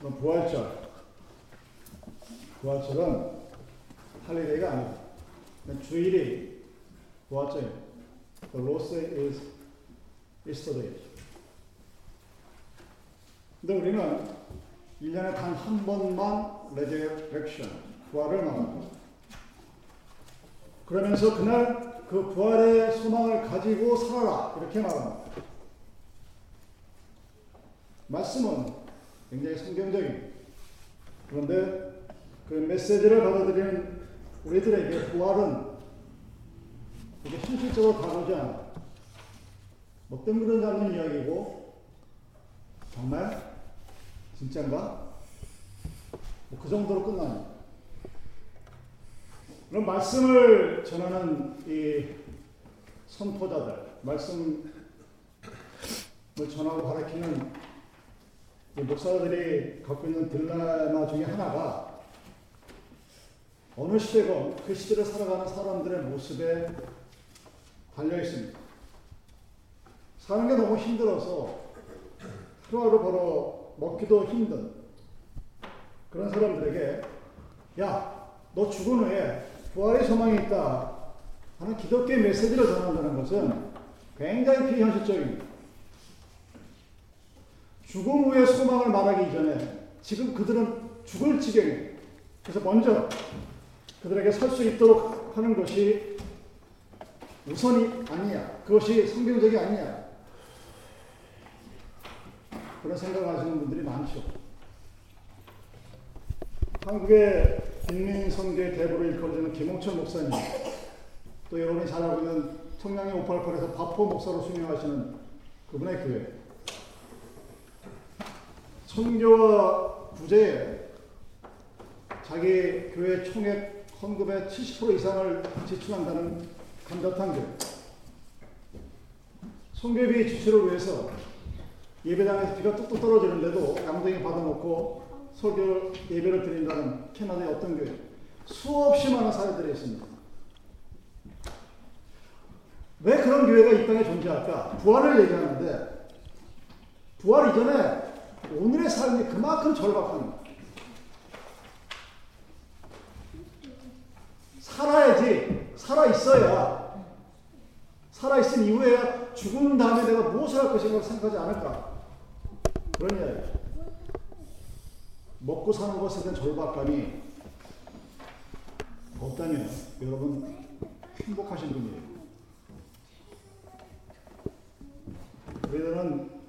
그럼 부활절. 부활절은 holiday가 아니다. 주일이 부활절이에요. The Lord's Day is Easter Day. 근데 우리는 1년에 단 한 번만 resurrection, 부활을 말합니다. 그러면서 그날 그 부활의 소망을 가지고 살아라. 이렇게 말합니다. 말씀은 굉장히 성경적입니다. 그런데 그 메시지를 받아들이는 우리들에게 부활은 이게 현실적으로 다루지 않아. 뭐 뜬구름 잡는 이야기고, 정말? 진짠가? 뭐 그 정도로 끝나니. 그럼 말씀을 전하는 이 선포자들, 말씀을 전하고 가르치는 이 목사들이 갖고 있는 딜레마 중에 하나가 어느 시대건 그 시대를 살아가는 사람들의 모습에 달려 있습니다. 사는 게 너무 힘들어서 하루하루 벌어 먹기도 힘든 그런 사람들에게 야, 너 죽은 후에 부활의 소망이 있다 하는 기독교의 메시지를 전한다는 것은 굉장히 비현실적입니다. 죽음 후의 소망을 말하기 이전에 지금 그들은 죽을 지경이에요. 그래서 먼저 그들에게 설 수 있도록 하는 것이 우선이 아니야. 그것이 성경적이 아니야. 그런 생각하시는 분들이 많죠. 한국의 국민선교의 대부를 일컬어주는 김홍철 목사님, 또 여러분이 잘 알고 있는 청량리 588에서 바포 목사로 수명하시는 그분의 교회. 선교와 구제에 자기 교회 총액 헌금의 70% 이상을 지출한다는 감자탕 교회. 선교비 지출을 위해서 예배당에서 비가 뚝뚝 떨어지는데도 양동이 받아놓고 설교 예배를 드린다는 캐나다의 어떤 교회. 수없이 많은 사례들이 있습니다. 왜 그런 교회가 이 땅에 존재할까? 부활을 얘기하는데 부활 이전에 오늘 의 삶이 그만큼 절박합니다. 살아야지, 살아있어야, 살아있은 이후에야 죽은 다음에 내가 무엇을 할 것인가 생각하지 않을까. 그런 이야기. 먹고 사는 것에 대한 절박감이 없다면 여러분 행복하신 분이에요. 우리들은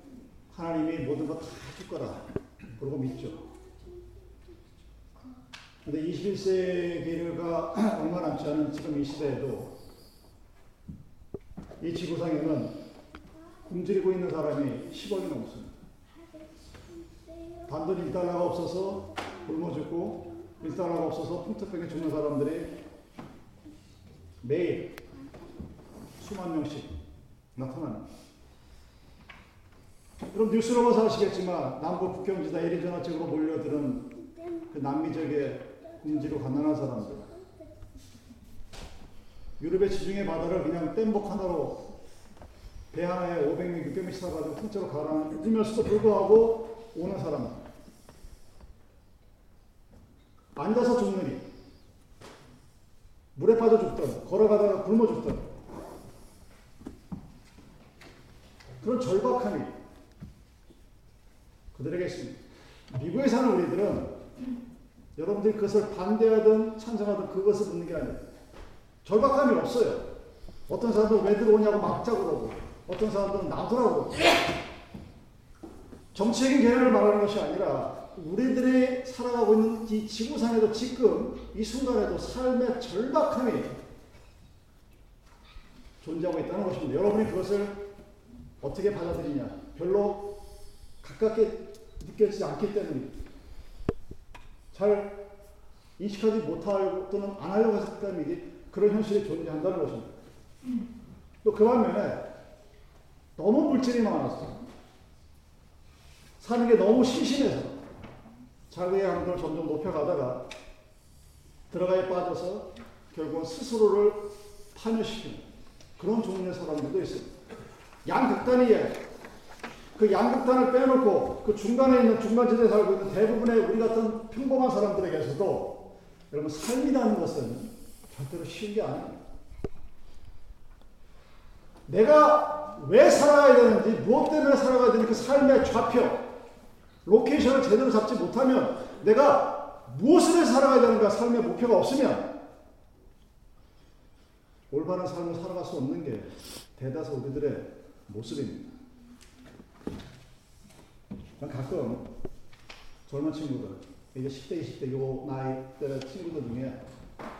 하나님이 모든 거다 해줄 거라 그러고 믿죠. 근데 21세기가 얼마 남지 않은 지금 이 시대에도 이 지구상에는 굶주리고 있는 사람이 10억이 넘습니다. 단돈 1달러가 없어서 굶어 죽고 1달러가 없어서 풍토병에 죽는 사람들이 매일 수만 명씩 나타납니다. 그럼 뉴스로 봐서 아시겠지만 남북 국경지다 이리저나 쪽으로 몰려드는 그 남미 적의 굶지로 가난한 사람들. 유럽의 지중해 바다를 그냥 뗏목 하나로 배 하나에 500명, 600명씩 사가지고 통째로 가라앉으면서도 불구하고 오는 사람들. 앉아서 죽느니 물에 빠져 죽던 걸어가다가 굶어 죽던 그런 절박함이 그들에게 있습니다. 미국에 사는 우리들은 여러분들이 그것을 반대하든 찬성하든 그것을 묻는 게 아니에요. 절박함이 없어요. 어떤 사람들은 왜 들어오냐고 막자 그러고 어떤 사람들은 놔두라고 정치적인 개념을 말하는 것이 아니라 우리들이 살아가고 있는 이 지구상에도 지금 이 순간에도 삶의 절박함이 존재하고 있다는 것입니다. 여러분이 그것을 어떻게 받아들이냐? 별로 가깝게 느껴지지 않기 때문입니다. 잘 인식하지 못하고 또는 안 하려고 했기 때문에 그런 현실이 존재한다는 것입니다. 또 그 반면에 너무 물질이 많아서 사는 게 너무 심심해서 자기의 한도를 점점 높여가다가 들어가에 빠져서 결국은 스스로를 파멸시키는 그런 종류의 사람들도 있습니다. 양극단이에요. 그 양극단을 빼놓고 그 중간에 있는 중간지대에 살고 있는 대부분의 우리 같은 평범한 사람들에게서도 여러분 삶이라는 것은 절대로 쉬운 게 아닙니다. 내가 왜 살아야 되는지, 무엇 때문에 살아가야 되는지 그 삶의 좌표, location을 제대로 잡지 못하면 내가 무엇을 살아가야 되는가 삶의 목표가 없으면 올바른 삶을 살아갈 수 없는 게 대다수 우리들의 모습입니다. 가끔 젊은 친구들, 이게 10대, 20대 요 나이 때 친구들 중에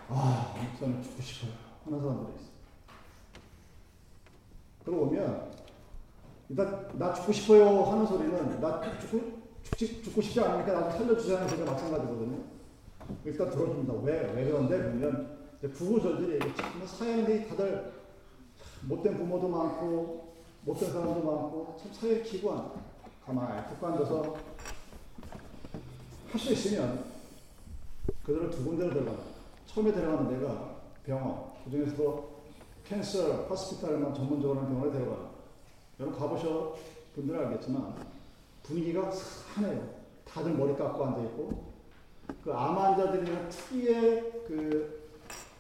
아, 목사님 죽고 싶어요 하는 사람들이 있어요. 오면 일단 나 죽고 싶어요 하는 소리는 나 죽고 죽지, 죽고 싶지 않으니까 나도 살려주자는 소리가 마찬가지거든요. 일단 들어줍니다. 왜? 왜 그런데? 그러면 부부절들이 참 사연이 다들 못된 부모도 많고 못된 사람도 많고 참 사회 기관 가만히 푹 앉아서 할 수 있으면 그들을 두 군데로 들어가 처음에 들어가는 데가 병원 그 중에서도 캔서 호스피탈만 전문적으로 하는 병원에 들어가 여러분 가보셔 분들은 알겠지만 분위기가 산해요 다들 머리 깎고 앉아있고 그 암 환자들이랑 특유의 그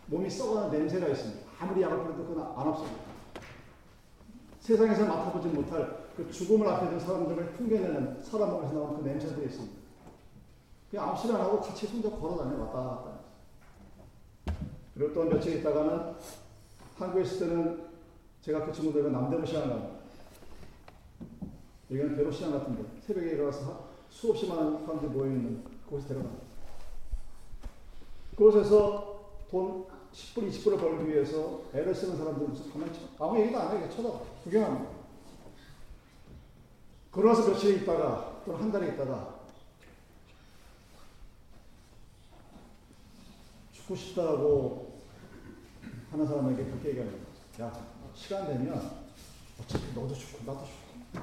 몸이 썩어가는 냄새가 있습니다. 아무리 약을 뿌려도 그건 안 없습니다. 세상에서 맡아보지 못할 그 죽음을 앞에 둔 사람들을 풍겨내는 사람 몸에서 나오는 그 냄새들이 있습니다. 그냥 아무 소리 안 하고 같이 손잡고 걸어다녀 왔다 갔다. 그리고 또 며칠 있다가는 한국에 있을 때는 제가 그 친구들과 남대문 시장 갑니다. 여기는 대로 시장 같은데 새벽에 일어나서 수없이 많은 사람들이 모여있는 그곳에 데려갑니다. 그곳에서 돈 10불, 20불을 벌기 위해서 애를 쓰는 사람들 무슨 가만히 쳐. 아무 얘기도 안 해. 쳐다봐. 구경합니다. 그러나서 며칠 있다가, 또는 한 달에 있다가, 죽고 싶다고 하는 사람에게 그렇게 얘기합니다. 야, 시간 되면 어차피 너도 죽고 나도 죽고.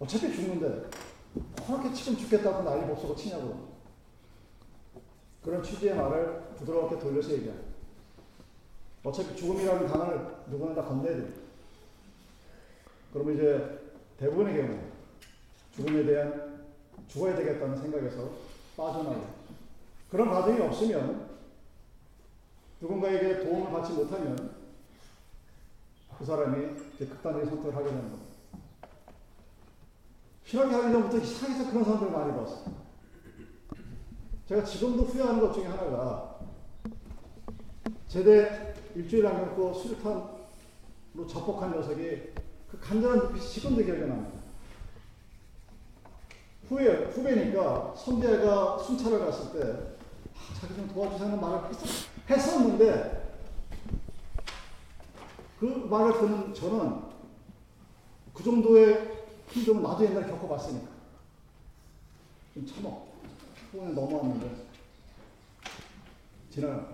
어차피 죽는데, 그렇게 지금 죽겠다고 난리 법석고 치냐고. 그런 취지의 말을 부드럽게 돌려서 얘기해요. 어차피 죽음이라는 단어를 누구나 다 건너야 됩니다. 그러면 이제 대부분의 경우 죽음에 대한 죽어야 되겠다는 생각에서 빠져나오고 그런 과정이 없으면 누군가에게 도움을 받지 못하면 그 사람이 극단적인 선택을 하게 되는 겁니다. 신학이 하기 전부터 이상해서 그런 사람들을 많이 봤어요. 제가 지금도 후회하는 것 중에 하나가 제대 일주일 안 겪고 수류탄으로 접복한 녀석이 그 간절한 눈빛이 기억이 납니다. 후에, 후배니까 선배가 순찰을 갔을 때 아, 자기 좀 도와주자는 말을 했었, 는데그 말을 듣는 저는 그 정도의 힘좀 나도 옛날에 겪어봤으니까 좀 참어. 후에 넘어왔는데 지나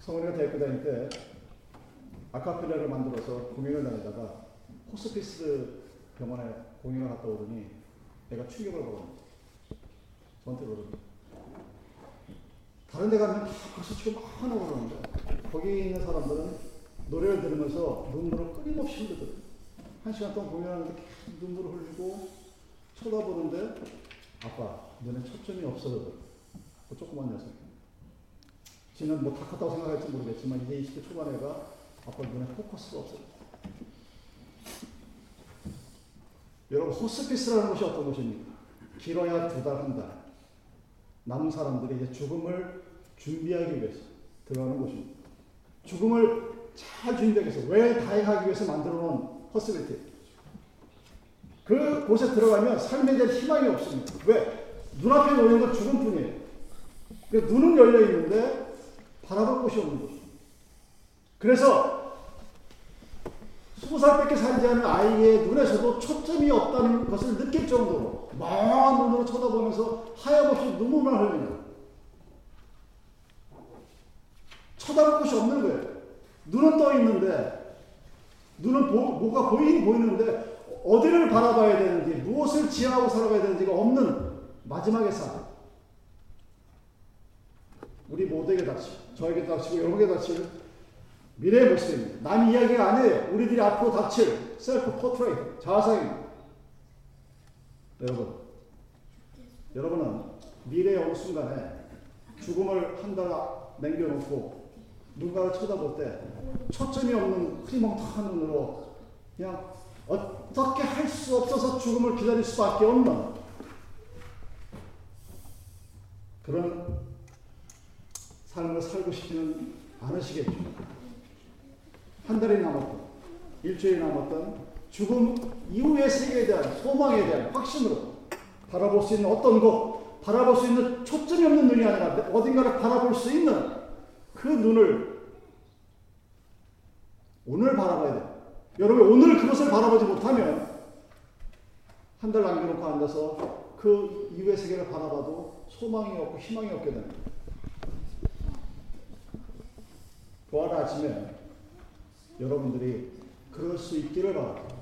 성원이가 대학교 다닐 때 아카펠라를 만들어서 공연을 다니다가 호스피스 병원에 공연을 갔다 오더니 내가 충격을 받았는데 저한테 그러더니. 다른 데 가면 다 벌써 지금 막 하나 그러는데 거기 있는 사람들은 노래를 들으면서 눈물을 끊임없이 흘리거든. 한 시간 동안 공연하는데 계속 눈물을 흘리고 쳐다보는데 아빠 눈에 초점이 없어져 그 조그만 녀석 지는 뭐 다 컸다고 생각할지 모르겠지만 이제 20대 초반에가 아빠 눈에 포커스가 없어져 여러분 호스피스라는 것이 어떤 것입니까? 길어야 두 달, 한 달. 남은 사람들이 이제 죽음을 준비하기 위해서 들어가는 곳입니다. 죽음을 잘 준비하기 위해서, 왜 다행하기 위해서 만들어 놓은 허스피티. 그 곳에 들어가면 삶에 대한 희망이 없습니다. 왜? 눈앞에 놓인 건 죽음뿐이에요. 그러니까 눈은 열려 있는데 바라볼 곳이 없는 거죠. 그래서 스무 살밖에 살지 않은 아이의 눈에서도 초점이 없다는 것을 느낄 정도로 멍한 눈으로 쳐다보면서 하염없이 눈물만 흘리는 쳐다볼 곳이 없는 거예요. 눈은 떠 있는데 눈은 보, 뭐가 보이긴 보이는데 어디를 바라봐야 되는지, 무엇을 지향하고 살아가야 되는지가 없는 마지막의 삶. 우리 모두에게 닥치고, 저에게 닥치고, 여러분에게 닥칠 미래의 모습입니다. 남 이야기가 아니에요. 우리들이 앞으로 닥칠 self portrait, 자아상입니다. 여러분, 여러분은 미래의 어느 순간에 죽음을 한 달여 남겨놓고 누군가를 쳐다볼 때 초점이 없는 흐리멍텅한 눈으로 그냥 어떻게 할 수 없어서 죽음을 기다릴 수밖에 없는 그런 삶을 살고 싶지는 않으시겠죠. 한 달이 남았던, 일주일이 남았던 죽음 이후의 세계에 대한 소망에 대한 확신으로 바라볼 수 있는 어떤 것, 바라볼 수 있는 초점이 없는 눈이 아니라 어딘가를 바라볼 수 있는 그 눈을 오늘 바라봐야 돼요. 여러분 오늘 그것을 바라보지 못하면 한 달 남겨놓고 앉아서 그 이후의 세계를 바라봐도 소망이 없고 희망이 없게 됩니다. 부활 아침에 여러분들이 그럴 수 있기를 바랍니다.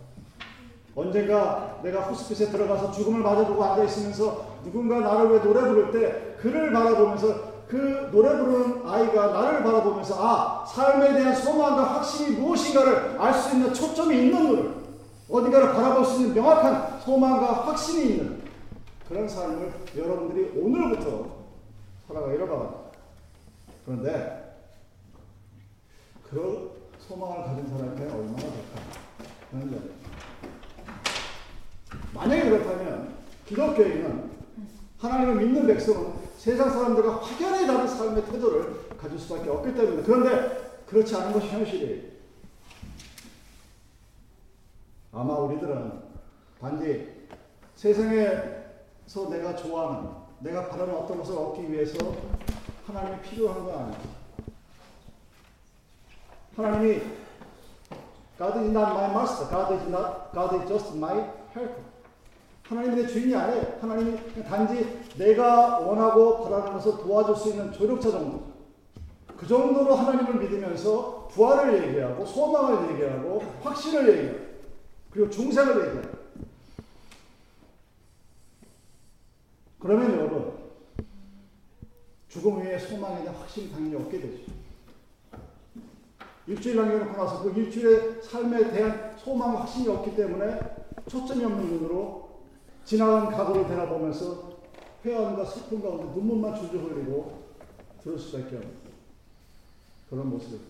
언젠가 내가 호스피스에 들어가서 죽음을 맞아보고 앉아있으면서 누군가 나를 왜 노래 부를 때 그를 바라보면서 그 노래 부르는 아이가 나를 바라보면서 아, 삶에 대한 소망과 확신이 무엇인가를 알 수 있는 초점이 있는 눈을 어딘가를 바라볼 수 있는 명확한 소망과 확신이 있는 그런 삶을 여러분들이 오늘부터 살아가기를 바랍니다. 그런데 그런 소망을 가진 사람한테 얼마나 될까 하는 거예요. 만약에 그렇다면 기독교인은 하나님을 믿는 백성은 세상 사람들과 확연히 다른 삶의 태도를 가질 수밖에 없기 때문에 그런데 그렇지 않은 것이 현실이에요. 아마 우리들은 단지 세상에서 내가 좋아하는 내가 바라는 어떤 것을 얻기 위해서 하나님이 필요한 거 아니야. 하나님이 God is not my master. God is not. God is just my helper. 하나님이 내 주인이 아니에요. 하나님이 단지 내가 원하고 것을 도와줄 수 있는 조력자 정도. 그 정도로 하나님을 믿으면서 부활을 얘기하고 소망을 얘기하고 확신을 얘기하고 그리고 중생을 얘기하고 그러면 여러분 죽음 후에 소망에 대한 확신이 당연히 없게 되죠. 일주일 남겨놓고 나서 그 일주일의 삶에 대한 소망, 확신이 없기 때문에 초점이 없는 눈으로 지나간 과거를 되돌아보면서 회한과 슬픔 가운데 눈물만 줄줄 흘리고 들을 수밖에 없는 그런 모습.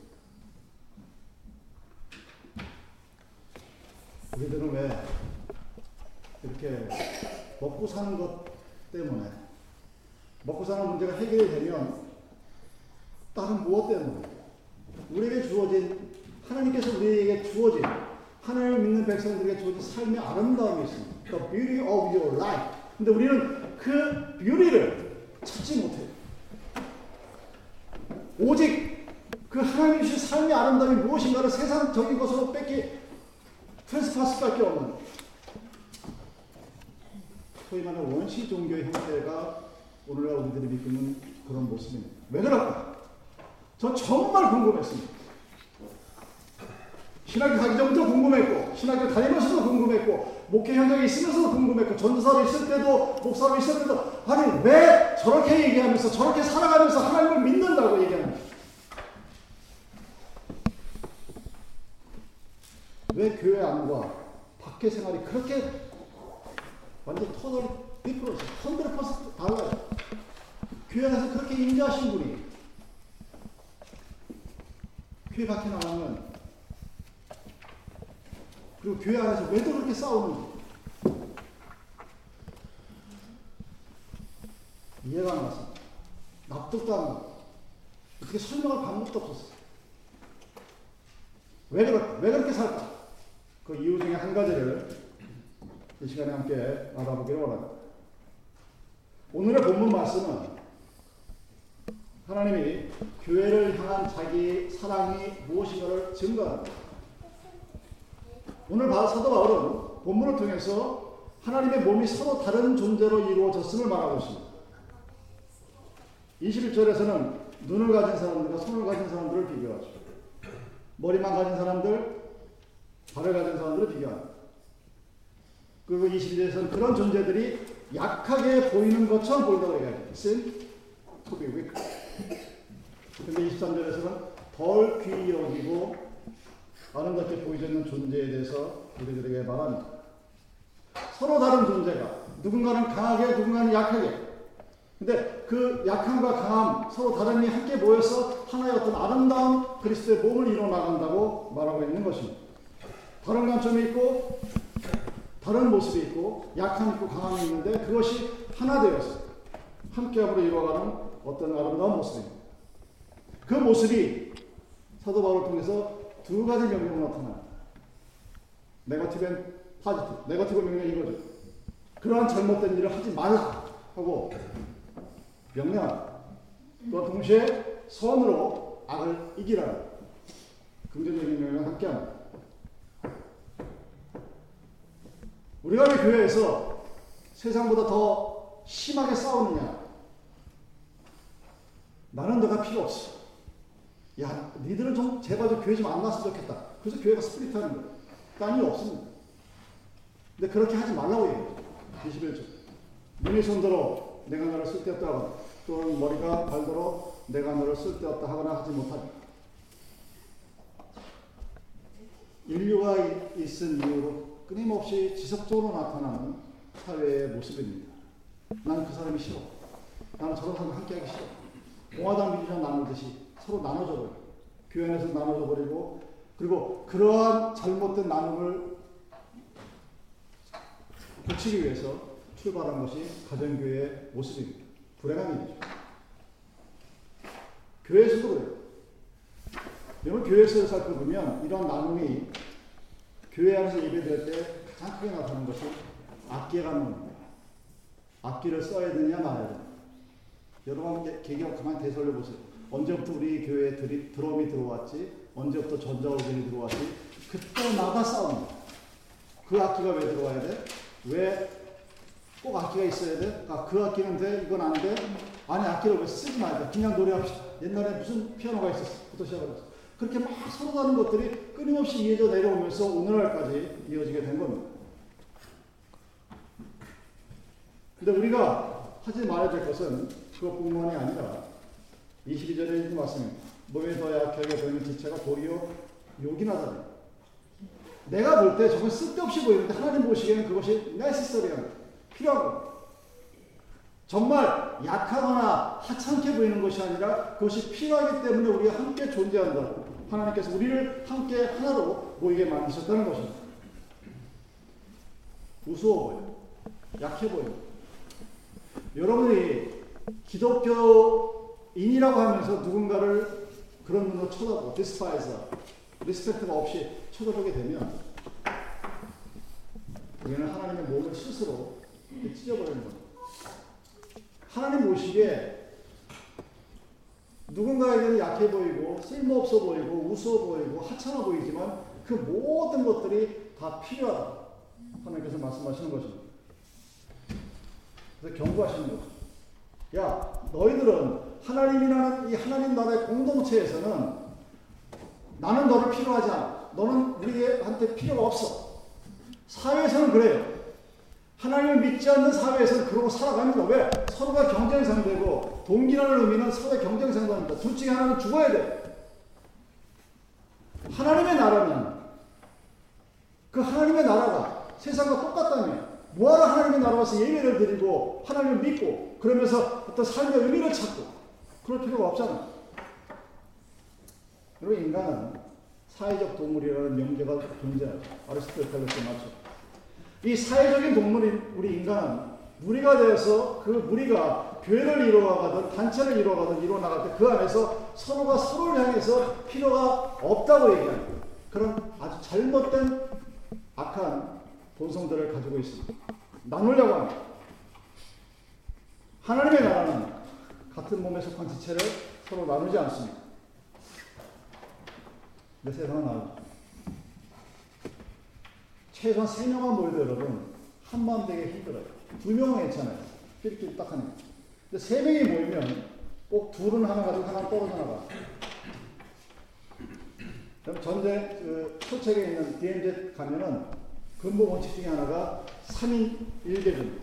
우리들은 왜 이렇게 먹고 사는 것 때문에 먹고 사는 문제가 해결이 되면 다른 무엇 때문에 우리에게 주어진 하나님께서 우리에게 주어진 하나님을 믿는 백성들에게 주어진 삶의 아름다움이 있습니다. The beauty of your life. 근데 우리는 그 beauty를 찾지 못해요. 오직 그 하나님이 주신 삶의 아름다움이 무엇인가를 세상적인 것으로 뺏기 트랜스파스밖에 없는 소위 말하는 원시 종교의 형태가 오늘날 우리들이 믿는 그런 모습입니다. 왜 그럴까? 저 정말 궁금했습니다. 신학교 가기 전부터 궁금했고, 신학교 다니면서도 궁금했고, 목회 현장에 있으면서도 궁금했고, 전도사로 있을 때도, 목사로 있을 때도, 아니, 왜 저렇게 얘기하면서, 저렇게 살아가면서 하나님을 믿는다고 얘기하는 왜 교회 안과 밖의 생활이 그렇게 완전 터널이 100% 100% 달라요. 교회 안에서 그렇게 인자하신 분이 교회 밖에 나가면 그리고 교회 안에서 왜도 그렇게 싸우는지 이해가 안 갔습니다. 납득도 안 가고 어떻게 설명할 방법도 없었어요. 왜, 그렇, 왜 그렇게 살까? 그 이유 중에 한 가지를 이 시간에 함께 알아보기를 원합니다. 오늘의 본문 말씀은 하나님이 교회를 향한 자기 사랑이 무엇인가를 증거합니다. 오늘 사도 바울은 본문을 통해서 하나님의 몸이 서로 다른 존재로 이루어졌음을 말하고 있습니다. 21절에서는 눈을 가진 사람들과 손을 가진 사람들을 비교하죠. 머리만 가진 사람들, 발을 가진 사람들을 비교합니다. 그리고 22절에서는 그런 존재들이 약하게 보이는 것처럼 보인다고 얘기하죠. Sin to be weak. 근데 23절에서는 덜 귀히 여기고 아름답게 보이는 존재에 대해서 우리들에게 말합니다. 서로 다른 존재가 누군가는 강하게 누군가는 약하게 근데 그 약함과 강함 서로 다른 이 함께 모여서 하나의 어떤 아름다운 그리스도의 몸을 이뤄 나간다고 말하고 있는 것입니다. 다른 관점이 있고 다른 모습이 있고 약함 있고 강함이 있는데 그것이 하나 되어서 함께함으로 이루어가는 어떤 아름다운 모습입니다. 그 모습이 사도 바울을 통해서 두 가지 명령을 나타납니다. Negative and positive. Negative 명령 이거죠. 그러한 잘못된 일을 하지 말라 하고 명령합니다. 또 동시에 선으로 악을 이기라는 긍정적인 명령을 함께합니다. 우리가 왜 교회에서 세상보다 더 심하게 싸우느냐? 나는 너가 필요 없어. 야, 니들은 좀 제발 좀 교회 좀 안 나왔으면 좋겠다. 그래서 교회가 split 하는 거예요. 딴 일 없습니다. 근데 그렇게 하지 말라고 얘기해요. 21절. 눈이 손들어 내가 너를 쓸데없다 하거나 또는 머리가 발들어 내가 너를 쓸데없다 하거나 하지 못하니 인류가 있은 이후로 끊임없이 지속적으로 나타나는 사회의 모습입니다. 나는 그 사람이 싫어. 나는 저런 사람 함께하기 싫어. 공화당 민주당 나누듯이 서로 나눠져 버리고 교회 안에서 나눠져 버리고 그리고 그러한 잘못된 나눔을 고치기 위해서 출발한 것이 가정교회의 모습입니다. 불행한 일이죠. 교회에서도 그래요. 여러분 교회에서 살펴보면 이런 나눔이 교회 안에서 예배될 때 가장 크게 나타나는 것이 악기가 나옵니다. 악기를 써야 되냐 말아야 되냐. 여러분 계기가 그만 되살려 보세요. 언제부터 우리 교회에 드리, 드럼이 들어왔지? 언제부터 전자오弦이 들어왔지? 그때마다 싸웁니다. 그 악기가 왜 들어와야 돼? 왜 꼭 악기가 있어야 돼? 아, 그 악기는 돼? 이건 안 돼? 아니, 악기를 왜 쓰지 말자. 그냥 노래합시다. 옛날에 무슨 피아노가 있었어? 부터 시작을 했어. 그렇게 막 서로 다른 것들이 끊임없이 이어져 내려오면서 오늘날까지 이어지게 된 겁니다. 근데 우리가 하지 말아야 될 것은 그것뿐만이 아니라 22절에 있는 말씀입니다. 몸에 더 약하게 보이는 지체가 도리어 요긴하다니. 내가 볼때 저건 쓸데없이 보이는데 하나님 보시기에는 그것이 네시서리한 필요한 정말 약하거나 하찮게 보이는 것이 아니라 그것이 필요하기 때문에 우리가 함께 존재한다. 하나님께서 우리를 함께 하나로 모이게 만드셨다는 것입니다. 우스워 보여. 약해 보여. 여러분이 기독교인이라고 하면서 누군가를 그런 눈으로 쳐다보고 despise해서, respect가 없이 쳐다보게 되면 우리는 하나님의 몸을 스스로 찢어버리는 겁니다. 하나님 보시기에 누군가에게는 약해 보이고 쓸모없어 보이고 우스워 보이고 하찮아 보이지만 그 모든 것들이 다 필요하다. 하나님께서 말씀하시는 것입니다. 그래서 경고하시는 거죠. 야, 너희들은 하나님이라는 이 하나님 나라의 공동체에서는 나는 너를 필요하지 않아. 너는 우리한테 필요가 없어. 사회에서는 그래요. 하나님을 믿지 않는 사회에서는 그러고 살아갑니다. 왜? 서로가 경쟁 상대고 동기라는 의미는 서로의 경쟁 상대입니다. 둘 중에 하나는 죽어야 돼. 하나님의 나라는 그 하나님의 나라가 세상과 똑같다면 뭐하러 하나님의 나라 와서 예배를 드리고 하나님을 믿고 그러면서 어떤 삶의 의미를 찾고 그럴 필요가 없잖아. 그리고 인간은 사회적 동물이라는 명제가 존재하죠. 아리스토텔레스 맞죠. 이 사회적인 동물인 우리 인간은 무리가 되어서 그 무리가 교회를 이루어가든 단체를 이루어가든 이루어 나갈 때 그 안에서 서로가 서로를 향해서 필요가 없다고 얘기하는 그런 아주 잘못된 악한 본성들을 가지고 있습니다. 나누려고 합니다. 하나님의 나라는 같은 몸에 속한 지체를 서로 나누지 않습니다. 내 세상은 나누죠. 최소한 세 명만 모여도 여러분 한마음 되게 힘들어요. 두 명은 괜찮아요. 끼리끼리 딱 하는 근데 세 명이 모이면 꼭 둘은 하나 가지고 하나 떨어져 나가. 그럼 전쟁 그 소책에 있는 DMZ 가면은 근본 원칙 중에 하나가 3인 1대입니다.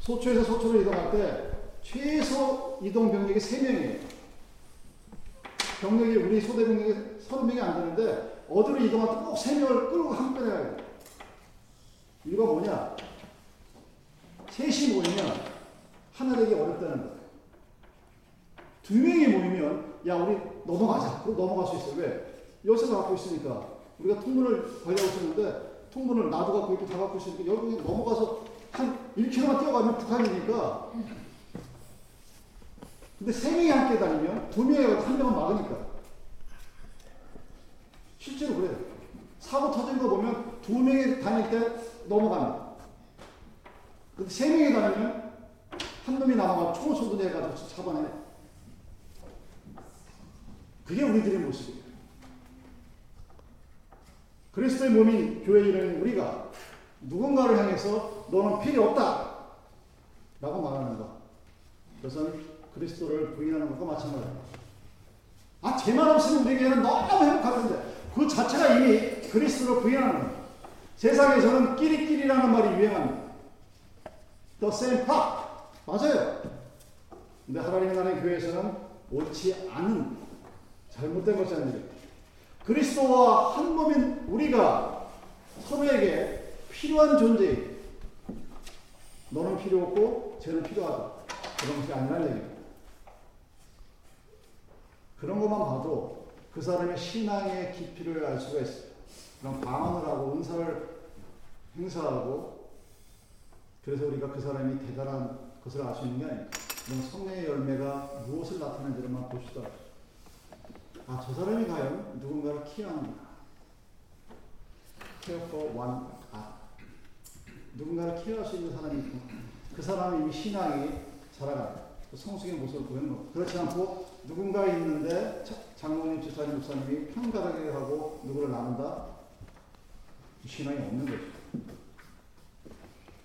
소초에서 소초로 이동할 때 최소 이동 병력이 3명이에요. 병력이 우리 소대 병력이 서른 명이 안 되는데 어디로 이동할 때꼭세 명을 끌고 한꺼번에 가야 돼. 이유가 뭐냐? 셋이 모이면 하나 되기 어렵다는 거예요. 두 명이 모이면 야 우리 넘어가자. 그럼 넘어갈 수 있어요. 왜? 열쇠가 갖고 있으니까 우리가 통문을 관리하고 있었는데 통문을 나도 갖고 있고 다 갖고 있으니까 여기 넘어가서 한 1km만 뛰어가면 북한이니까 근데 세 명이 함께 다니면 두 명이 한 명은 막으니까 실제로 그래요. 사고 터진 거 보면 두 명이 다닐 때 넘어갑니다. 근데 세 명이 다니면 한 놈이 남아가 총을 해가지고 잡아내. 그게 우리들의 모습이에요. 그리스도의 몸인 교회 이름인 우리가 누군가를 향해서 너는 필요 없다. 라고 말하는 것. 그것은 그리스도를 부인하는 것과 마찬가지입니다. 아, 제 말 없으면 우리에게는 너무 행복하던데. 그 자체가 이미 그리스도를 부인하는 거예요. 세상에서는 끼리끼리라는 말이 유행합니다. The same path. 맞아요. 근데 하나님의 나라의 교회에서는 옳지 않은 잘못된 것이 아니라 그리스도와 한 몸인 우리가 서로에게 필요한 존재예요. 너는 필요 없고 쟤는 필요하다. 그런 것이 아니라는 얘기입니다. 그런 것만 봐도 그 사람의 신앙의 깊이를 알 수가 있어요. 그런 방언을 하고 은사를 행사하고 그래서 우리가 그 사람이 대단한 것을 알 수 있는 게. 그런 성령의 열매가 무엇을 나타내는지만 봅시다. 아, 저 사람이 과연 누군가를 키워하는구나. care for one 아, 누군가를 키워할 수 있는 사람이 있구나. 그 사람이 이미 신앙이 자라가 성숙의 모습을 보이는 거. 그렇지 않고 누군가 있는데 장로님, 지사님, 목사님이 편가르게 하고 누구를 나눈다? 신앙이 없는 거죠.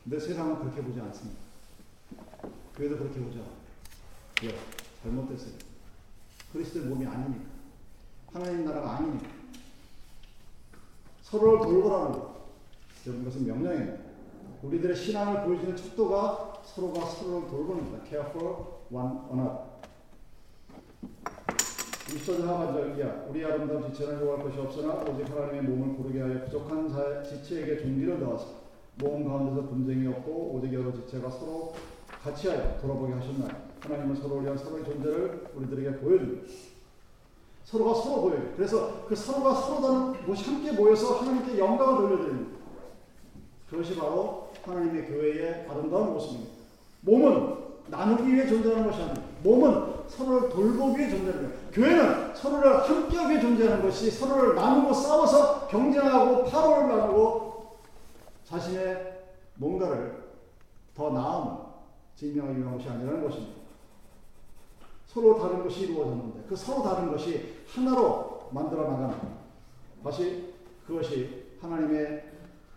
근데 세상은 그렇게 보지 않습니다. 교회도 그렇게 보지 않아요. 왜? 잘못됐어요. 그리스도의 몸이 아니니까. 하나님 나라가 아니니까. 서로를 돌보라는 것. 여러분, 이것은 명령입니다. 우리들의 신앙을 보여주는 척도가 서로가 서로를 돌보는 거다. care for one another. 24절 하반절 이야. 우리 아름다운 지체는 요구할 것이 없으나 오직 하나님의 몸을 고르게 하여 부족한 자, 지체에게 종기를 넣어서 모험 가운데서 분쟁이 없고 오직 여러 지체가 서로 같이 하여 돌아보게 하셨나요? 하나님은 서로를 위한 서로의 존재를 우리들에게 보여줍니다. 서로가 서로 보여요. 그래서 그 서로가 서로 다른 곳이 함께 모여서 하나님께 영광을 돌려드립니다. 그것이 바로 하나님의 교회의 아름다운 모습입니다. 몸은 나누기 위해 존재하는 것이 아닙니다. 몸은 서로를 돌보기 위해 존재하는 거예요. 교회는 서로를 함께하기 존재하는 것이 서로를 나누고 싸워서 경쟁하고 파로를 나누고 자신의 뭔가를 더 나은 증명하기 위한 것이 아니라는 것입니다. 서로 다른 것이 이루어졌는데 그 서로 다른 것이 하나로 만들어 나가는 다시 그것이 하나님의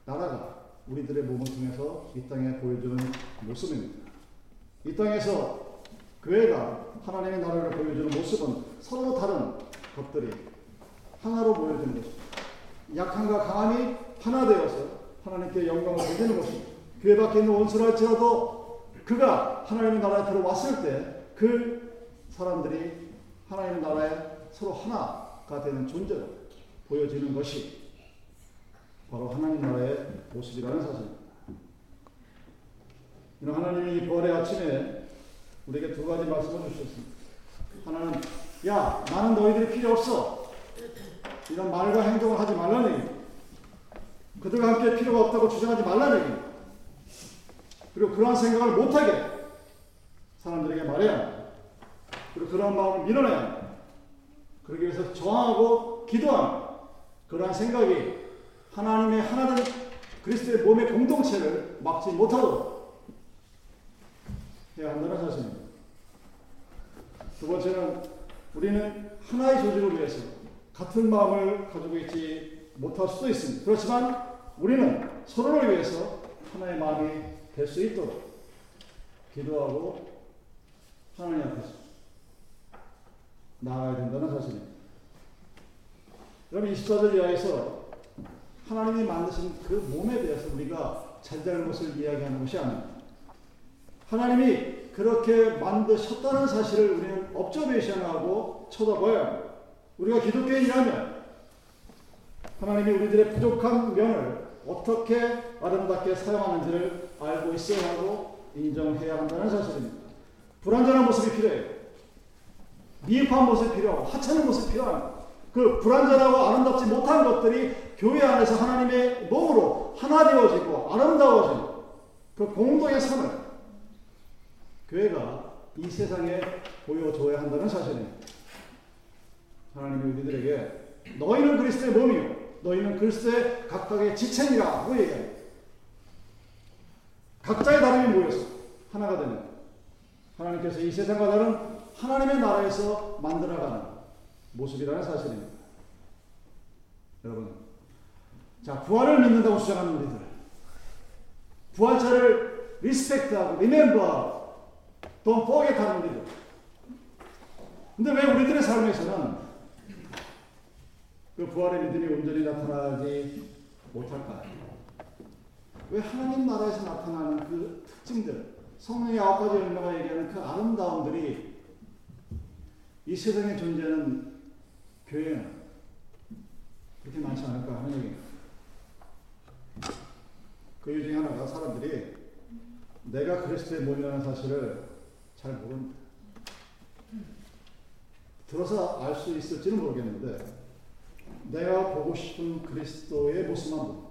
나라가 우리들의 몸을 통해서 이 땅에 보여주는 모습입니다. 이 땅에서 교회가 하나님의 나라를 보여주는 모습은 서로 다른 것들이 하나로 보여지는 것입니다. 약함과 강함이 하나 되어서 하나님께 영광을 돌리는 것입니다. 교회 밖에 있는 원수를 할지라도 그가 하나님의 나라에 들어왔을 때 그 사람들이 하나님의 나라에 서로 하나가 되는 존재로 보여지는 것이 바로 하나님 나라의 모습이라는 사실입니다. 하나님이 이 부활의 아침에 우리에게 두 가지 말씀을 주셨습니다. 하나는 야 나는 너희들이 필요 없어 이런 말과 행동을 하지 말라는 얘기입니다. 그들과 함께 필요가 없다고 주장하지 말라는 얘기입니다. 그리고 그러한 생각을 못하게 사람들에게 말해야 합니다. 그리고 그러한 마음을 밀어내야 합니다. 그러기 위해서 저항하고 기도하는 그러한 생각이 하나님의 하나된 그리스도의 몸의 공동체를 막지 못하도록 해야 한다는 사실입니다. 두 번째는 우리는 하나의 조직을 위해서 같은 마음을 가지고 있지 못할 수도 있습니다. 그렇지만 우리는 서로를 위해서 하나의 마음이 될 수 있도록 기도하고 하나님 앞에서 나아가야 된다는 사실입니다. 여러분 24절 이하에서 하나님이 만드신 그 몸에 대해서 우리가 잘잘못을 이야기하는 것이 아닙니다. 하나님이 그렇게 만드셨다는 사실을 우리는 업저베이션하고 쳐다봐야. 우리가 기독교인이라면 하나님이 우리들의 부족한 면을 어떻게 아름답게 사용하는지를 알고 있어야 하고 인정해야 한다는 사실입니다. 불완전한 모습이 필요해요. 미흡한 모습이 필요하고 하찮은 모습이 필요합니다. 그 불완전하고 아름답지 못한 것들이 교회 안에서 하나님의 몸으로 하나 되어지고 아름다워지는 그 공동의 삶을 교회가 이 세상에 보여줘야 한다는 사실입니다. 하나님이 우리들에게 너희는 그리스도의 몸이요 너희는 그리스도의 각각의 지체니라고 얘기합니다. 각자의 다름이 모여서 하나가 되는 하나님께서 이 세상과 다른 하나님의 나라에서 만들어가는 모습이라는 사실입니다. 여러분, 자 부활을 믿는다고 주장하는 우리들, 부활차를 리스펙트하고 리멤버하고 돈 포겟 하는 우리들. 근데 왜 우리들의 삶에서는 그 부활의 믿음이 온전히 나타나지 못할까요? 왜 하나님 나라에서 나타나는 그 특징들, 성령의 아홉 가지 열매가 얘기하는 그 아름다움들이 이 세상에 존재하는 교회는 그렇게 많지 않을까 하는 얘기입니다. 그 이유 중에 하나가 사람들이 내가 그리스도의 몸이라는 사실을 잘 모른다. 들어서 알 수 있을지는 모르겠는데 내가 보고 싶은 그리스도의 모습만 봅니다.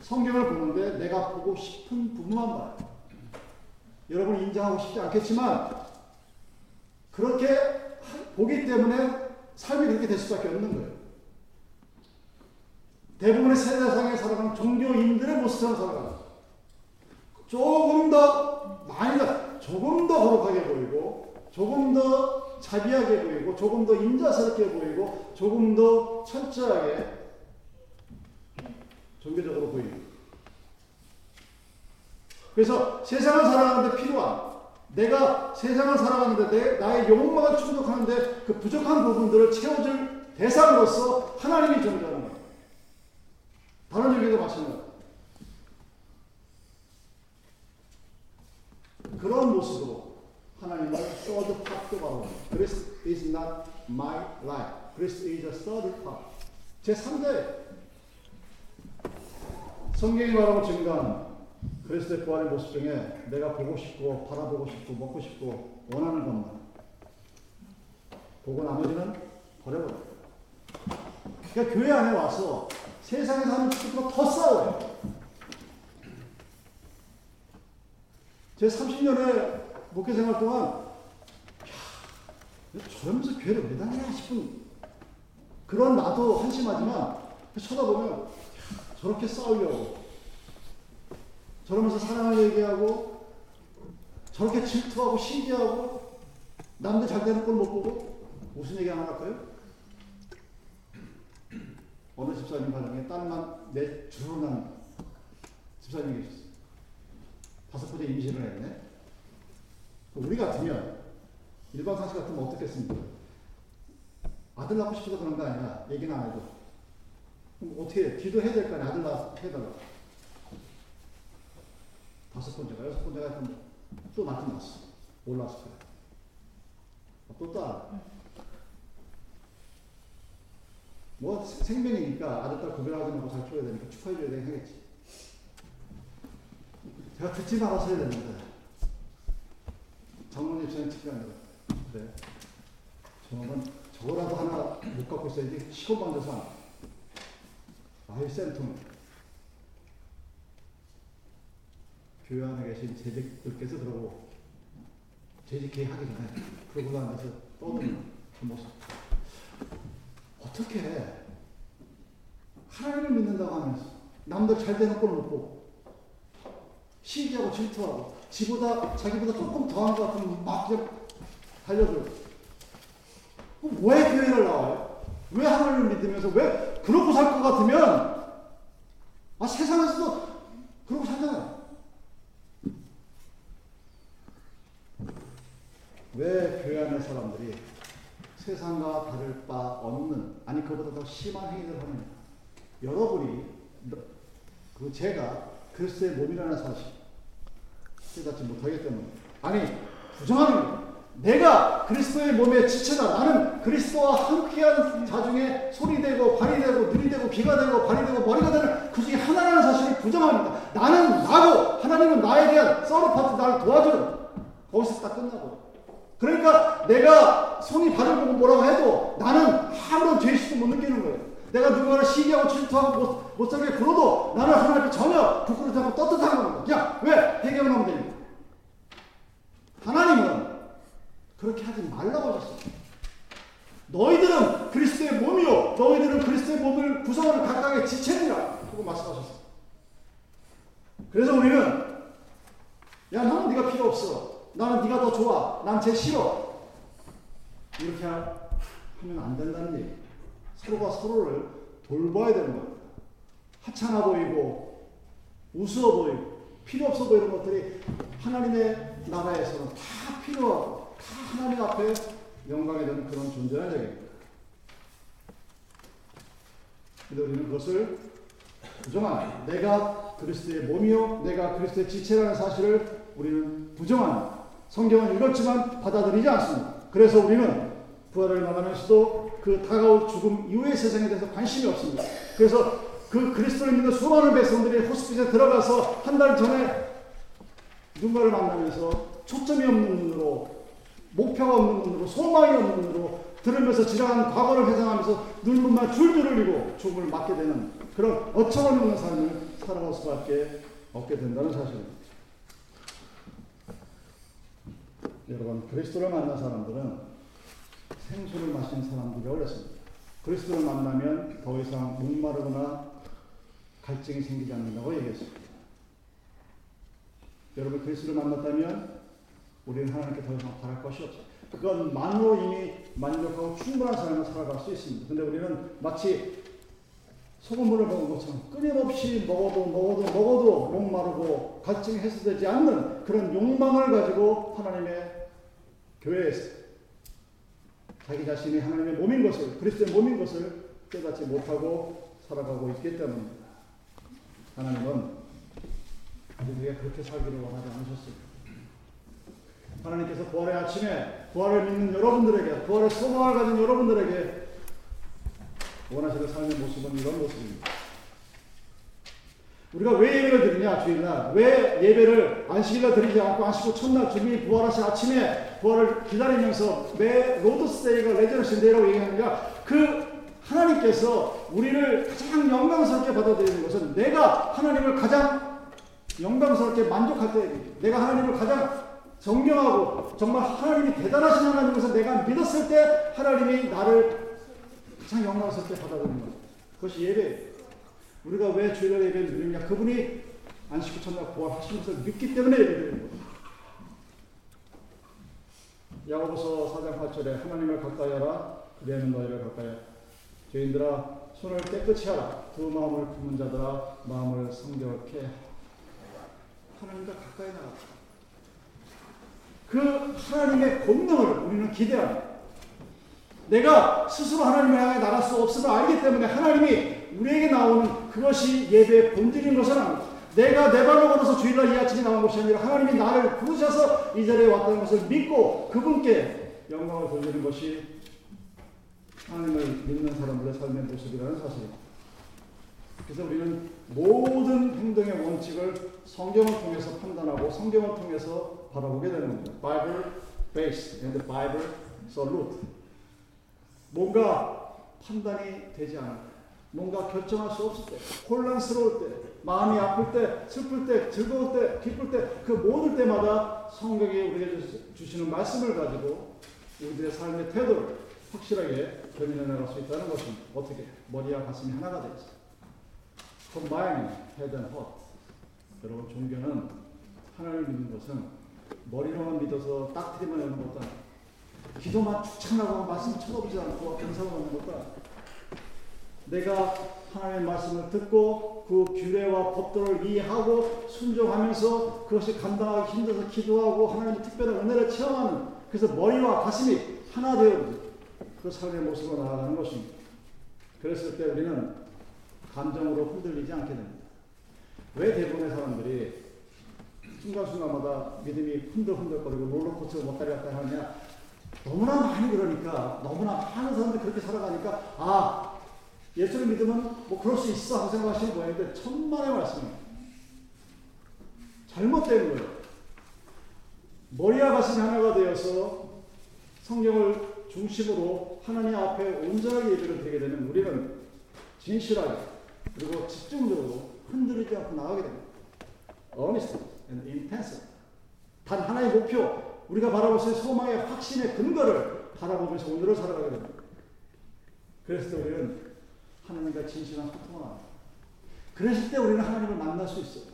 성경을 보는데 내가 보고 싶은 부분만 봐요. 여러분 인정하고 싶지 않겠지만 그렇게 보기 때문에 삶이 그렇게 될 수밖에 없는 거예요. 대부분의 세상에 살아가는 종교인들의 모습처럼 살아가는 조금 더 많이 더 조금 더 거룩하게 보이고 조금 더 자비하게 보이고 조금 더 인자스럽게 보이고 조금 더 철저하게 종교적으로 보이고 그래서 세상을 살아가는데 필요한 내가 세상을 살아가는데 내, 나의 욕망을 충족하는데 그 부족한 부분들을 채워줄 대상으로서 하나님이 존재하는 거예요. 다른 얘기도 마찬가지. 그런 모습으로 하나님을 third part도 바로 Christ is not my life. Christ is a third part. 제 3대 성경이 말하고 증거하는 그리스도의 부활의 모습 중에 내가 보고 싶고 바라보고 싶고 먹고 싶고 원하는 것만 보고 나머지는 버려버려. 그러니까 교회 안에 와서 세상에서 하는 축구가 더 싸워요. 제 30년의 목회 생활 동안 야, 저러면서 교회를 왜 다니냐 싶은 그런 나도 한심하지만 쳐다보면 야, 저렇게 싸우려고 저러면서 사랑을 얘기하고 저렇게 질투하고 신기하고 남들 잘 되는 꼴 못 보고 무슨 얘기 하나 할까요? 어느 집사님 가정에 딸만 내 주로 난 집사님이 계셨어요. 다섯 번째 임신을 했네. 우리 같으면 일반 상식 같으면 어떻겠습니까? 아들 낳고 싶어서 그런 거 아니야. 얘기는 안 해도. 그럼 어떻게 해? 기도해야 될 거 아니야. 아들 낳 해달라. 다섯 번째가 여섯 번째가 또 낳긴 낳았어. 몰랐을 거야. 또 딸. 뭐 생명이니까 아들 딸 구별하지 말고 잘 키워야 되니까 축하해줘야 되긴 하겠지. 제가 듣지 말아서 해야 되는데 장모님 저는 특이한 거 그래. 저는 저거라도 하나 못 갖고 있어야지 시험 만져서 아이 센통 교회 안에 계신 재직들께서 그러고 재직회 하기 전에 그러고 앉아서 떠드는 그 모습 어떻게 하나님을 믿는다고 하면서 남들 잘 되는 꼴을 못 보고 시기하고 질투하고 지보다 자기보다 조금 더한 것 같으면 막 달려들고 왜 교회를 나와요? 왜 하나님을 믿으면서 왜 그러고 살 것 같으면 아 세상에서도 그러고 살잖아요. 왜 교회 안의 사람들이 세상과 다를 바 없는 아니 그보다 더 심한 행위를 하느냐? 여러분이 그 제가 그리스도의 몸이라는 사실 깨닫지 못하기 때문에 아니 부정하는 거예요. 내가 그리스도의 몸의 지체다. 나는 그리스도와 함께한 자중에 손이 되고 발이 되고 눈이 되고 귀가 되고 발이 되고 머리가 되는 그 중에 하나라는 사실을 부정합니다. 나는 나고 하나님은 나에 대한 서로 파트 나를 도와주는 거기서 딱 끝나고. 그러니까 내가 손이 발을 보고 뭐라고 해도 나는 아무런 죄의식도 못 느끼는 거예요. 내가 누군가를 시기하고 질투하고 못, 못 살게 굴어도 나는 하나님 앞에 전혀 부끄러움하고 떳떳한 겁니다. 그냥 왜? 해결을 하면 됩니다. 하나님은 그렇게 하지 말라고 하셨어요. 너희들은 그리스도의 몸이요. 너희들은 그리스도의 몸을 구성하는 각각의 지체니라. 하고 말씀하셨어요. 그래서 우리는 야 나는 네가 필요 없어. 나는 네가 더 좋아. 난 쟤 싫어. 이렇게 하면 안 된다는 얘기. 서로가 서로를 돌봐야 되는 겁니다. 하찮아 보이고 우스워 보이고 필요 없어 보이는 것들이 하나님의 나라에서는 다 필요하고 다 하나님 앞에 영광이 되는 그런 존재라는 얘기입니다. 우리는 그것을 부정하는 내가 그리스도의 몸이요 내가 그리스도의 지체라는 사실을 우리는 부정하는 성경은 읽었지만 받아들이지 않습니다. 그래서 우리는 부활을 나가면서도 그 다가올 죽음 이후의 세상에 대해서 관심이 없습니다. 그래서 그 그리스도를 믿는 수많은 백성들이 호스피스에 들어가서 한 달 전에 누군가를 만나면서 초점이 없는 눈으로 목표가 없는 눈으로 소망이 없는 눈으로 들으면서 지나간 과거를 회상하면서 눈물만 줄줄 흘리고 죽음을 맞게 되는 그런 어처구니 없는 삶을 살아갈 수밖에 없게 된다는 사실입니다. 여러분 그리스도를 만난 사람들은 생수를 마신 사람들이 어렸습니다. 그리스도를 만나면 더 이상 목마르거나 갈증이 생기지 않는다고 얘기했습니다. 여러분 그리스도를 만났다면 우리는 하나님께 더 이상 바랄 것이 없어요. 그것만으로 이미 만족하고 충분한 삶을 살아갈 수 있습니다. 근데 우리는 마치 소금물을 먹은 것처럼 끊임없이 먹어도 먹어도 먹어도 목마르고 갈증이 해소되지 않는 그런 욕망을 가지고 하나님의 교회에서 자기 자신이 하나님의 몸인 것을 그리스도의 몸인 것을 깨닫지 못하고 살아가고 있기 때문입니다. 하나님은 우리에게 그렇게 살기를 원하지 않으셨습니다. 하나님께서 부활의 아침에 부활을 믿는 여러분들에게 부활의 소망을 가진 여러분들에게 원하시는 삶의 모습은 이런 모습입니다. 우리가 왜 예배를 드리냐 주일날 왜 예배를 안식일날 드리지 않고 안식 후 첫날 주님이 부활하신 아침에 부활을 기다리면서 매 Lord's Day가 resurrection day라고 얘기하는가 그 하나님께서 우리를 가장 영광스럽게 받아들이는 것은 내가 하나님을 가장 영광스럽게 만족할 때 내가 하나님을 가장 존경하고 정말 하나님이 대단하신 하나님에서 내가 믿었을 때 하나님이 나를 가장 영광스럽게 받아들이는 것. 그것이 예배. 우리가 왜 주일날 예배를 드리냐? 그분이 안식 후 첫날 부활하신 것을 믿기 때문에 예배 드리는 거예요. 야고보서 4장 8절에 하나님을 가까이 하라 그리하면 너희를 가까이 하라. 죄인들아 손을 깨끗이 하라. 두 마음을 품은 자들아 마음을 성결케 하라. 하나님과 가까이 나가. 그 하나님의 권능을 우리는 기대합니다. 내가 스스로 하나님을 향해 나갈 수 없음을 알기 때문에 하나님이 우리에게 나오는 그것이 예배의 본질인 것은 아닙니다. 내가 내 발로 걸어서 주일날 이 아침에 나온 것이 아니라 하나님이 나를 부르셔서 이 자리에 왔다는 것을 믿고 그분께 영광을 돌리는 것이 하나님을 믿는 사람들의 삶의 모습이라는 사실입니다. 그래서 우리는 모든 행동의 원칙을 성경을 통해서 판단하고 성경을 통해서 바라보게 되는 겁니다. Bible based and Bible salute. 뭔가 판단이 되지 않을 뭔가 결정할 수 없을 때, 혼란스러울 때, 마음이 아플 때, 슬플 때, 즐거울 때, 기쁠 때, 그 모든 때마다 성경이 우리에게 주시는 말씀을 가지고 우리들의 삶의 태도를 확실하게 견인해 나갈 수 있다는 것입니다. 어떻게? 머리와 가슴이 하나가 있어요. combine head and heart. 여러분, 종교는 하나님을 믿는 것은 머리로만 믿어서 딱트리만 하는 것도. 기도만 축창하고 말씀 쳐다보지 않고 감사만 하는 것도. 내가 하나님의 말씀을 듣고 그 규례와 법도를 이해하고 순종하면서 그것이 감당하기 힘들어서 기도하고 하나님의 특별한 은혜를 체험하는 그래서 머리와 가슴이 하나 되어 그 삶의 모습으로 나아가는 것입니다. 그랬을 때 우리는 감정으로 흔들리지 않게 됩니다. 왜 대부분의 사람들이 순간순간마다 믿음이 흔들흔들거리고 롤러코스터 왔다 갔다 하느냐 너무나 많이 그러니까 너무나 많은 사람들이 그렇게 살아가니까 아 예수를 믿으면 뭐 그럴 수 있어 하고 생각하시는 모양인데 천만의 말씀이에요. 잘못된 거예요. 머리와 가슴이 하나가 되어서 성경을 중심으로 하나님 앞에 온전하게 예배를 드리게 되는 우리는 진실하게 그리고 집중적으로 흔들리지 않고 나가게 됩니다. earnest and intense. 단 하나의 목표, 우리가 바라볼 수 있는 소망의 확신의 근거를 바라보면서 오늘을 살아가게 됩니다. 때 우리는 하나님과 진실한 소통을 합니다. 그랬을 때 우리는 하나님을 만날 수 있어요.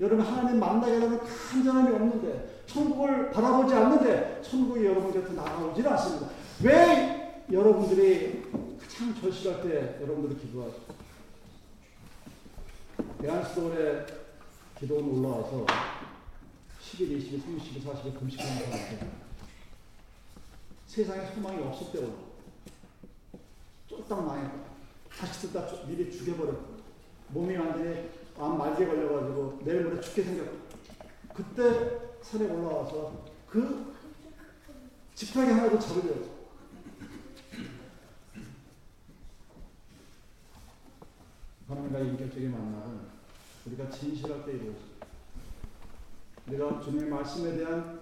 여러분 하나님 만나게 되면 간절함이 없는데 천국을 바라보지 않는데 천국이 여러분 곁에 나아오질 않습니다. 왜 여러분들이 가장 절실할 때 여러분들이 기도하죠? 대한수도에 기도원 올라와서 10일, 20일, 30일, 40일 금식하는 사람들 세상에 소망이 없을 때 올라 쫄딱 망해 다 시 듣다 미리 죽여버려 몸이 완전히 암 말기에 걸려가지고 내일 모레 죽게 생겼고. 그때 산에 올라와서 그 지푸라기 하나도 잡으려고 하나님과의 인격적인 만남은 우리가 진실할 때 이루어집니다. 내가 주님의 말씀에 대한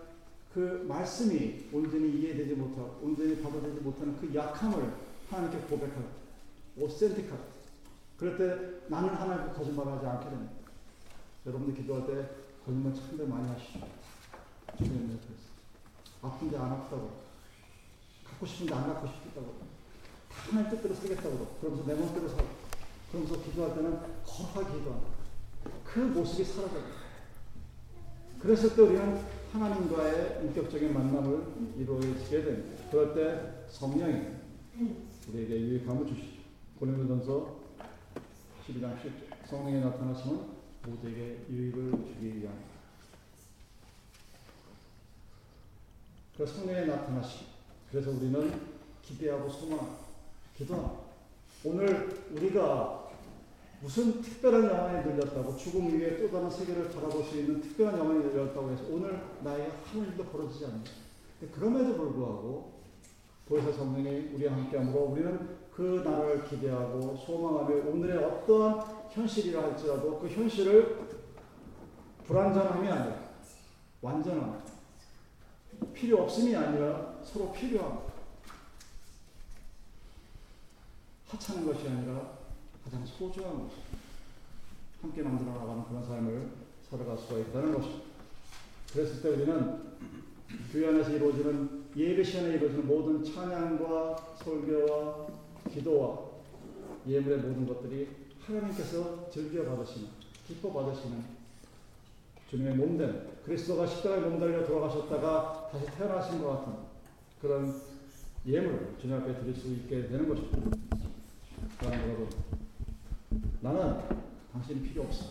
그 말씀이 온전히 이해되지 못하고 온전히 받아들이지 못하는 그 약함을 하나님께 고백하고 오센틱하고 그럴 때 나는 하나님께 거짓말하지 않게 됩니다. 여러분들 기도할 때 거짓말 참들 많이 하시죠. 주님 그래서 아픈데 안 아프다고 갖고 싶은데 안 갖고 싶다고 다 하나님 뜻대로 살겠다고 그러면서 내 멋대로 살고 그러면서 기도할 때는 거하게 기도합니다. 그 모습이 사라져요. 그랬을 때 우리는 하나님과의 인격적인 만남을 이루어지게 됩니다. 그럴 때 성령이 우리에게 유익함을 주시죠. 고린도전서 12장 10절 성령이 나타나시면 모두에게 유익을 주기 위함이다. 그 성령이 나타나시 그래서 우리는 기대하고 소망, 기도합니다. 오늘 우리가 무슨 특별한 영안이 들렸다고 죽음 위에 또 다른 세계를 바라볼 수 있는 특별한 영안이 들렸다고 해서 오늘 나에게 하는 일도 벌어지지 않는다. 그럼에도 불구하고 보혜사 성령이 우리와 함께함으로 우리는 그 날을 기대하고 소망하며 오늘의 어떠한 현실이라 할지라도 그 현실을 불완전함이 아니라 완전함, 필요 없음이 아니라 서로 필요함, 하찮은 것이 아니라 가장 소중한 것입니다. 함께 만들어 나가는 그런 삶을 살아갈 수가 있다는 것입니다. 그랬을 때 우리는 교회 안에서 이루어지는 예배 시간에 이루어지는 모든 찬양과 설교와 기도와 예물의 모든 것들이 하나님께서 즐겨 받으시는 기뻐 받으시는 주님의 몸된 그리스도가 십자가에 몸달려 돌아가셨다가 다시 태어나신 것 같은 그런 예물을 주님 앞에 드릴 수 있게 되는 것입니다. 여러분, 나는 당신이 필요 없어.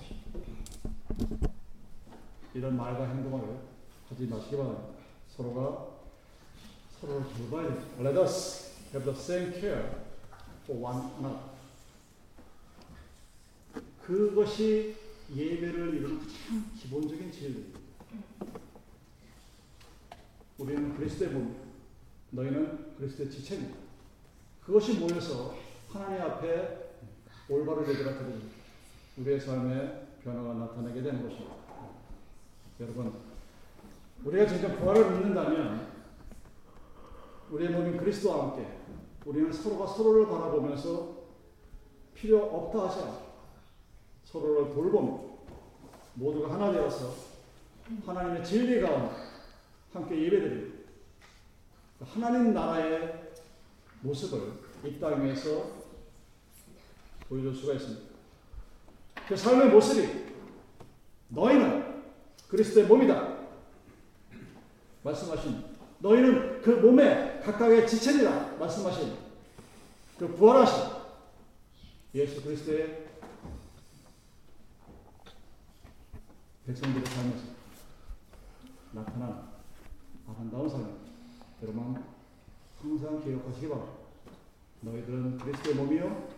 이런 말과 행동을 하지 마시기 바랍니다. 서로가 서로를 돌봐야 됩니다. Let us have the same care for one another. 그것이 예배를 이루는 가장 기본적인 진리입니다. 우리는 그리스도의 몸, 너희는 그리스도의 지체입니다. 그것이 모여서 하나님 앞에 올바른 예배가 드립니다. 우리의 삶에 변화가 나타나게 되는 것입니다. 여러분, 우리가 진짜 부활을 믿는다면 우리의 몸인 그리스도와 함께 우리는 서로가 서로를 바라보면서 필요 없다 하지 서로를 돌보며 모두가 하나 되어서 하나님의 진리 가운데 함께 예배드리고 하나님 나라의 모습을 이 땅에서 보여줄 수가 있습니다. 그 삶의 모습이 너희는 그리스도의 몸이다. 말씀하신 너희는 그 몸에 각각의 지체니라 말씀하신 그 부활하신 예수 그리스도의 백성들의 삶에서 나타난 아름다운 삶 여러분 항상 기억하시기 바랍니다. 너희들은 그리스도의 몸이요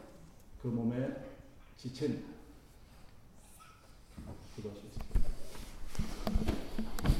그 몸의 지체입니다. 기도하시겠습니다.